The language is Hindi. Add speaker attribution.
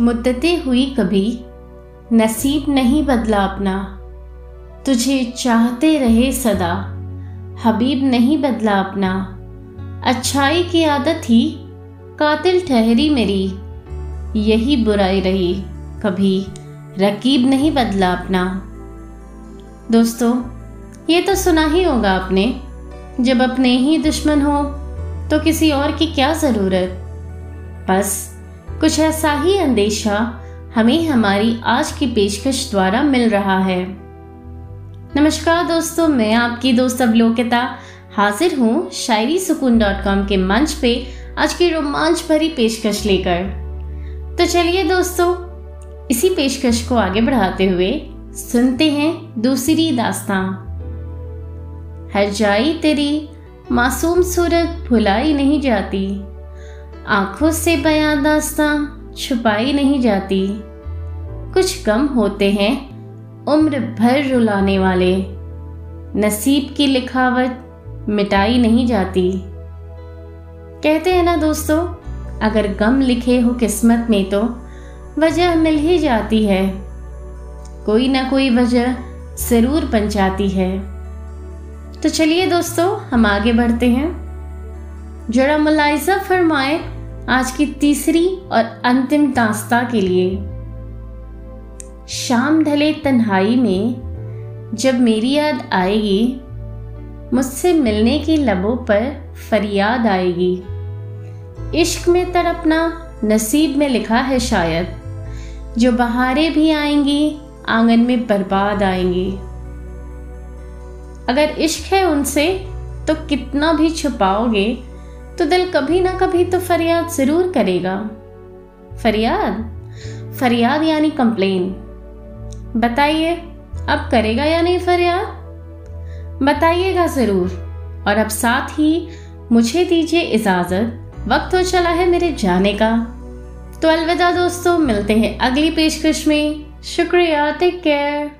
Speaker 1: मुद्दतें हुई कभी, नसीब नहीं बदला अपना। तुझे चाहते रहे सदा, हबीब नहीं बदला अपना। अच्छाई की आदत ही, कातिल ठहरी मेरी। यही बुराई रही, कभी रकीब नहीं बदला अपना। दोस्तों, ये तो सुना ही होगा आपने, जब अपने ही दुश्मन हो तो किसी और की क्या ज़रूरत? बस कुछ ऐसा ही अंदेशा हमें हमारी आज की पेशकश द्वारा मिल रहा है। नमस्कार दोस्तों, मैं आपकी दोस्त अवलोकिता हाजिर हूँ शायरी सुकून डॉट कॉम के मंच पे आज की रोमांच भरी पेशकश लेकर। तो चलिए दोस्तों, इसी पेशकश को आगे बढ़ाते हुए सुनते हैं दूसरी दास्तां। हर जाई तेरी मासूम सूरत भुलाई नहीं जाती। आँखों से बयां दास्ता छुपाई नहीं जाती। कुछ कम होते हैं उम्र भर रुलाने वाले। नसीब की लिखावट मिटाई नहीं जाती। कहते हैं ना दोस्तों, अगर गम लिखे हो किस्मत में तो वजह मिल ही जाती है। कोई ना कोई वजह ज़रूर बन जाती है। तो चलिए दोस्तों, हम आगे बढ़ते हैं। जरा मुलायजा फरमाए, आज की तीसरी और अंतिम दास्ता के लिए। शाम ढले तन्हाई में, जब मेरी याद आएगी, मुझसे मिलने की लबों पर फरियाद आएगी। इश्क में तड़पना नसीब में लिखा है शायद, जो बहारें भी आएँगी, आँगन में बर्बाद आएँगी। अगर इश्क है उनसे तो कितना भी छुपाओगे तो दिल कभी ना कभी तो फरियाद ज़रूर करेगा। फरियाद? फरियाद यानी कंप्लेन बताइए, अब करेगा या नहीं फरियाद? बताइएगा ज़रूर। और अब साथ ही मुझे दीजिए इजाज़त, वक्त हो चला है मेरे जाने का। तो अलविदा दोस्तों, मिलते हैं अगली पेशकश में। शुक्रिया टेक केयर